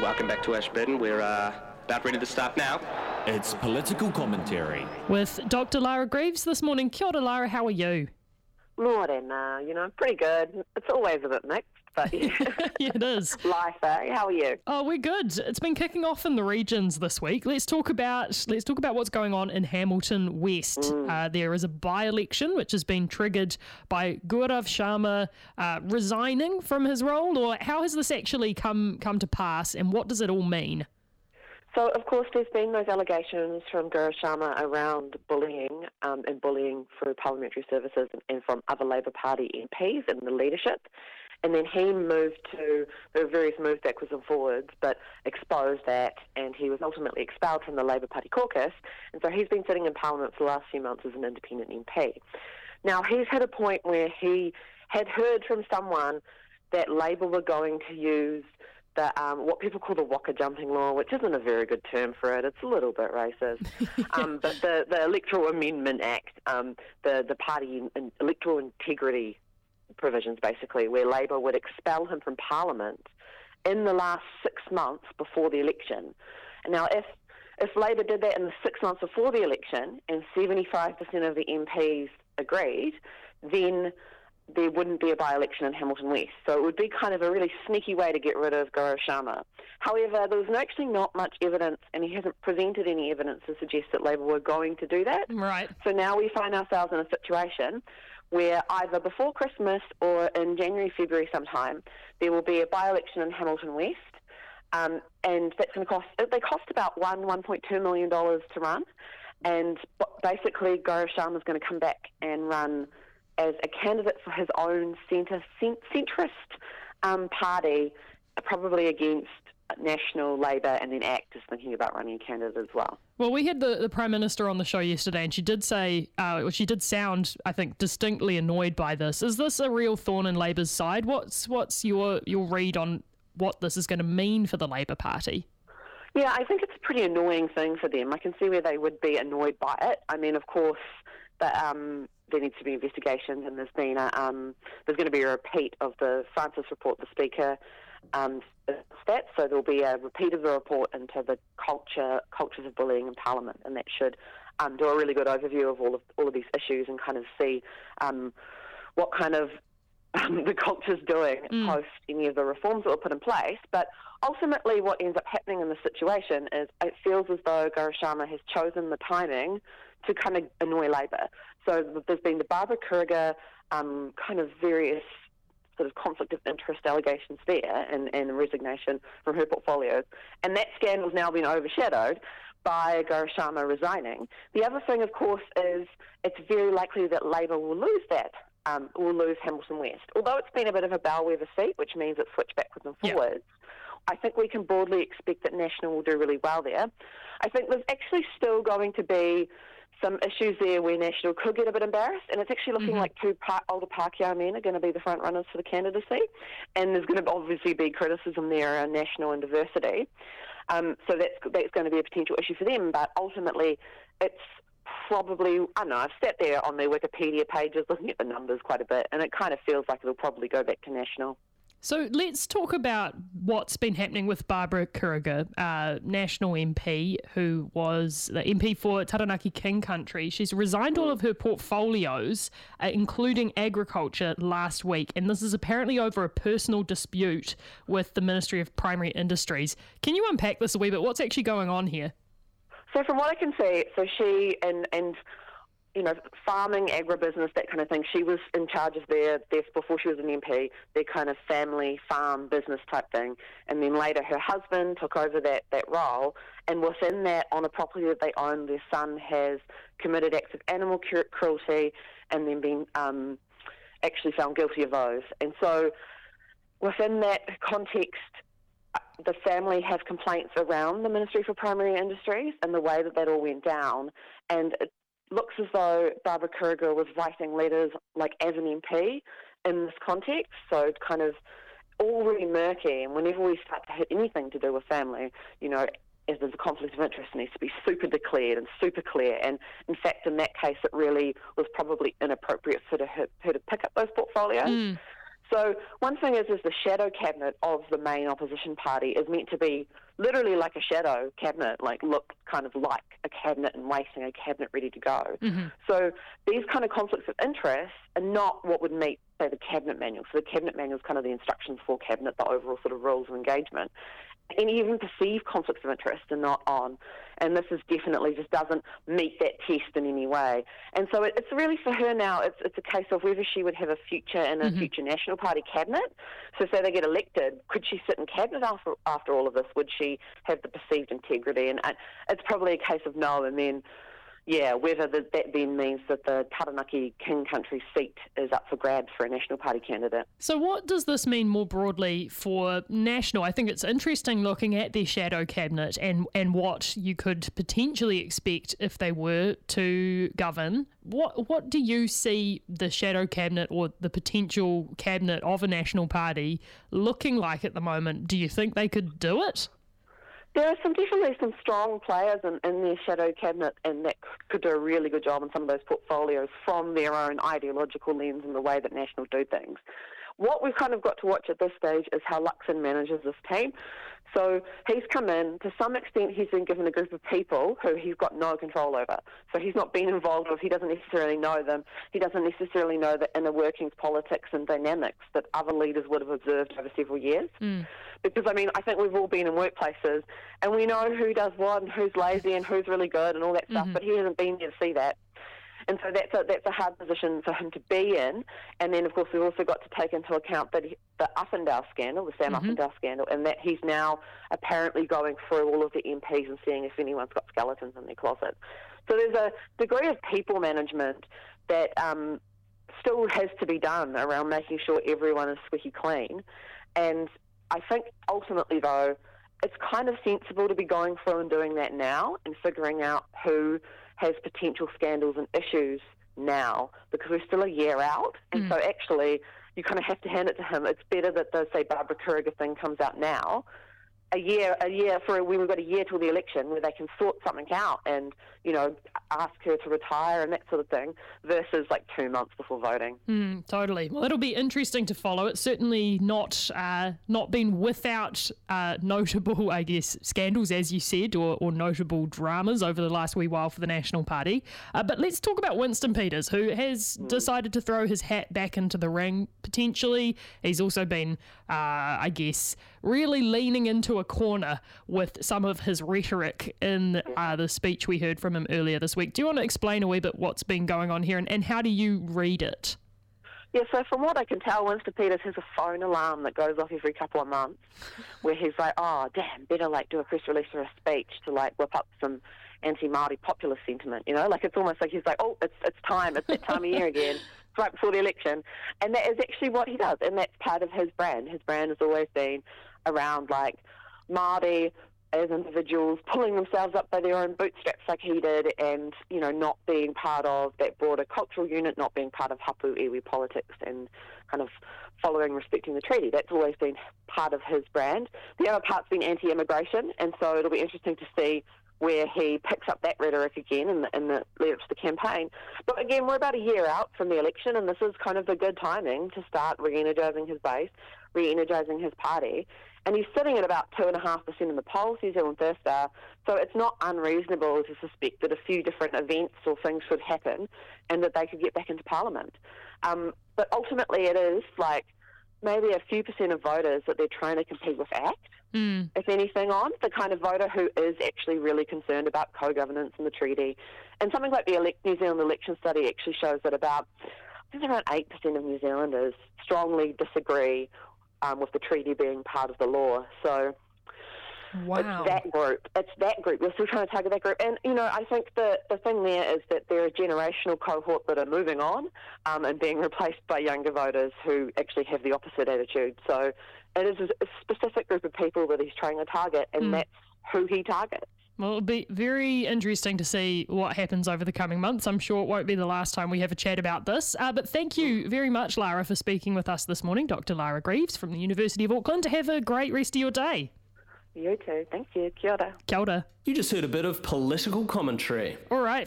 welcome back to Ashburton. We're uh, about ready to start now. It's political commentary. With Dr. Lara Greaves this morning. Kia ora, Lara, how are you? Morning, uh, you know, pretty good. It's always a bit mixed, but yeah, Yeah, it is. life, eh? How are you? Oh, we're good. It's been kicking off in the regions this week. Let's talk about let's talk about what's going on in Hamilton West. Uh, there is a by-election which has been triggered by Gaurav Sharma uh, resigning from his role. Or how has this actually come come to pass, and what does it all mean? So, of course, there's been those allegations from Gaurav Sharma around bullying um, and bullying through parliamentary services and, and from other Labour Party MPs and the leadership. And then he moved to, there were various moves backwards and forwards, but exposed that, and he was ultimately expelled from the Labour Party caucus. And so he's been sitting in Parliament for the last few months as an independent MP. Now, he's had a point where he had heard from someone that Labour were going to use the um, what people call the waka jumping law, which isn't a very good term for it. It's a little bit racist. um, but the, the Electoral Amendment Act, um, the the party in, electoral integrity provisions, basically, where Labor would expel him from Parliament in the last six months before the election. Now, if if Labor did that in the six months before the election, and 75% of the MPs agreed, then there wouldn't be a by-election in Hamilton West. So it would be kind of a really sneaky way to get rid of Gaurav Sharma. However, there was actually not much evidence, and he hasn't presented any evidence to suggest that Labor were going to do that. Right. So now we find ourselves in a situation where either before Christmas or in January, February sometime, there will be a by-election in Hamilton West. Um, and that's going to cost, they cost about one, $1.2 million to run. And basically, Gaurav Sharma is going to come back and run as a candidate for his own centre, centrist um, party, probably against National Labour, and then ACT is thinking about running a candidate as well. Well, we had the, the Prime Minister on the show yesterday, and she did say, uh, she did sound, I think, distinctly annoyed by this. Is this a real thorn in Labour's side? What's what's your your read on what this is going to mean for the Labour Party? Yeah, I think it's a pretty annoying thing for them. I can see where they would be annoyed by it. I mean, of course, the, um, there needs to be investigations, and there's been a, um, there's going to be a repeat of the Francis report, the Speaker um, stats. So there'll be a repeat of the report into the culture cultures of bullying in Parliament, and that should um, do a really good overview of all of all of these issues and kind of see um, what kind of um, the culture's doing Mm. post any of the reforms that were put in place. But ultimately, what ends up happening in the situation is it feels as though Gaurav Sharma has chosen the timing to kind of annoy Labor. So there's been the Barbara Kuriger um, kind of various sort of conflict of interest allegations there and, and resignation from her portfolios. And that scandal's now been overshadowed by Sharma resigning. The other thing, of course, is it's very likely that Labor will lose that. Um, will lose Hamilton West. Although it's been a bit of a bellwether seat, which means it's switched backwards and Yeah. I think we can broadly expect that National will do really well there. I think there's actually still going to be some issues there where National could get a bit embarrassed, and it's actually looking like two par- older Pākehā men are going to be the front runners for the candidacy, and there's going to obviously be criticism there around National and diversity. Um, so that's that's going to be a potential issue for them, but ultimately, it's probably I don't know. I've sat there on their Wikipedia pages looking at the numbers quite a bit, and it kind of feels like it'll probably go back to National. So let's talk about what's been happening with Barbara Kuriger, uh, National MP, who was the MP for Taranaki King Country. She's resigned all of her portfolios, uh, including agriculture, last week. And this is apparently over a personal dispute with the Ministry of Primary Industries. Can you unpack this a wee bit? What's actually going on here? So from what I can see, so she and and you know farming, agribusiness, that kind of thing. She was in charge of their their before she was an MP, their kind of family farm business type thing. And then later, her husband took over that that role. And within that, on a property that they own, their son has committed acts of animal cru- cruelty, and then been um, actually found guilty of those. And so, within that context, the family have complaints around the Ministry for Primary Industries and the way that that all went down. And it looks as though Barbara Kuriger was writing letters like as an MP in this context. So kind of all really murky. And whenever we start to hit anything to do with family, you know, if there's a conflict of interest, needs to be super declared and super clear. And in fact, in that case, it really was probably inappropriate for her, her to pick up those portfolios. Mm. So one thing is, is the shadow cabinet of the main opposition party is meant to be literally like a shadow cabinet, like look kind of like a cabinet and waiting, a cabinet ready to go. Mm-hmm. So these kind of conflicts of interest are not what would meet, say, the cabinet manual. So the cabinet manual is kind of the instructions for cabinet, the overall sort of rules of engagement any even perceived conflicts of interest are not on. And this is definitely just doesn't meet that test in any way. And so it, it's really for her now, it's, it's a case of whether she would have a future in a mm-hmm. future National Party cabinet. So say they get elected, could she sit in cabinet after, after all of this? Would she have the perceived integrity? And it's probably a case of no, and then yeah, whether the, that then means that the Taranaki King Country seat is up for grabs for a National Party candidate. So, what does this mean more broadly for National? I think it's interesting looking at their shadow cabinet and, and what you could potentially expect if they were to govern. What what do you see the shadow cabinet or the potential cabinet of a National Party looking like at the moment? Do you think they could do it? There are some definitely some strong players in, in their shadow cabinet, and that could do a really good job in some of those portfolios from their own ideological lens and the way that National do things. What we've kind of got to watch at this stage is how Luxon manages this team. So he's come in, to some extent, he's been given a group of people who he's got no control over. So he's not been involved with, he doesn't necessarily know them, he doesn't necessarily know the inner workings, politics, and dynamics that other leaders would have observed over several years. Mm. Because, I mean, I think we've all been in workplaces and we know who does what and who's lazy and who's really good and all that stuff, mm-hmm. but he hasn't been there to see that. And so that's a, that's a hard position for him to be in. And then, of course, we've also got to take into account that he, the Uffindell scandal, the Sam mm-hmm. Uffindell scandal, and that he's now apparently going through all of the MPs and seeing if anyone's got skeletons in their closet. So there's a degree of people management that um, still has to be done around making sure everyone is squeaky clean. And I think ultimately, though, it's kind of sensible to be going through and doing that now and figuring out who has potential scandals and issues now because we're still a year out. And mm. so actually, you kind of have to hand it to him. It's better that the, say, Barbara Kuriger thing comes out now a year, a year for when we've got a year till the election, where they can sort something out and you know ask her to retire and that sort of thing, versus like two months before voting. Mm, totally. Well, it'll be interesting to follow. It's certainly not uh, not been without uh, notable, I guess, scandals as you said, or, or, notable dramas over the last wee while for the National Party. Uh, but let's talk about Winston Peters, who has mm. decided to throw his hat back into the ring potentially. He's also been, uh, I guess, really leaning into a corner with some of his rhetoric in uh, the speech we heard from him earlier this week. Do you want to explain a wee bit what's been going on here and, and how do you read it? Yeah, so from what I can tell, Winston Peters has a phone alarm that goes off every couple of months where he's like, oh, damn, better like do a press release or a speech to like whip up some anti-Māori populist sentiment, you know? Like it's almost like he's like, oh, it's, it's time, it's that time of year again, right before the election. And that is actually what he does, and that's part of his brand. His brand has always been around like Māori as individuals pulling themselves up by their own bootstraps like he did and, you know, not being part of that broader cultural unit, not being part of hapu iwi politics and kind of following, respecting the treaty. That's always been part of his brand. The other part's been anti-immigration and so it'll be interesting to see where he picks up that rhetoric again in the, in the lead up to the campaign. But again, we're about a year out from the election, and this is kind of the good timing to start re-energising his base, re-energising his party, and he's sitting at about 2.5% in the polls, New Zealand First Star, so it's not unreasonable to suspect that a few different events or things should happen and that they could get back into Parliament. Um, but ultimately it is like maybe a few percent of voters that they're trying to compete with ACT, mm. if anything, on the kind of voter who is actually really concerned about co-governance and the treaty. And something like the elect- New Zealand election study actually shows that about I think around 8% of New Zealanders strongly disagree um, with the treaty being part of the law. So wow. it's that group. It's that group. We're still trying to target that group. And, you know, I think the, the thing there is that there are a generational cohort that are moving on um, and being replaced by younger voters who actually have the opposite attitude. So it is a specific group of people that he's trying to target, and mm. that's who he targets. Well, it'll be very interesting to see what happens over the coming months. I'm sure it won't be the last time we have a chat about this. Uh, but thank you very much, Lara, for speaking with us this morning. Dr. Lara Greaves from the University of Auckland. Have a great rest of your day. You too. Thank you. Kia ora. Kia ora. You just heard a bit of political commentary. All right.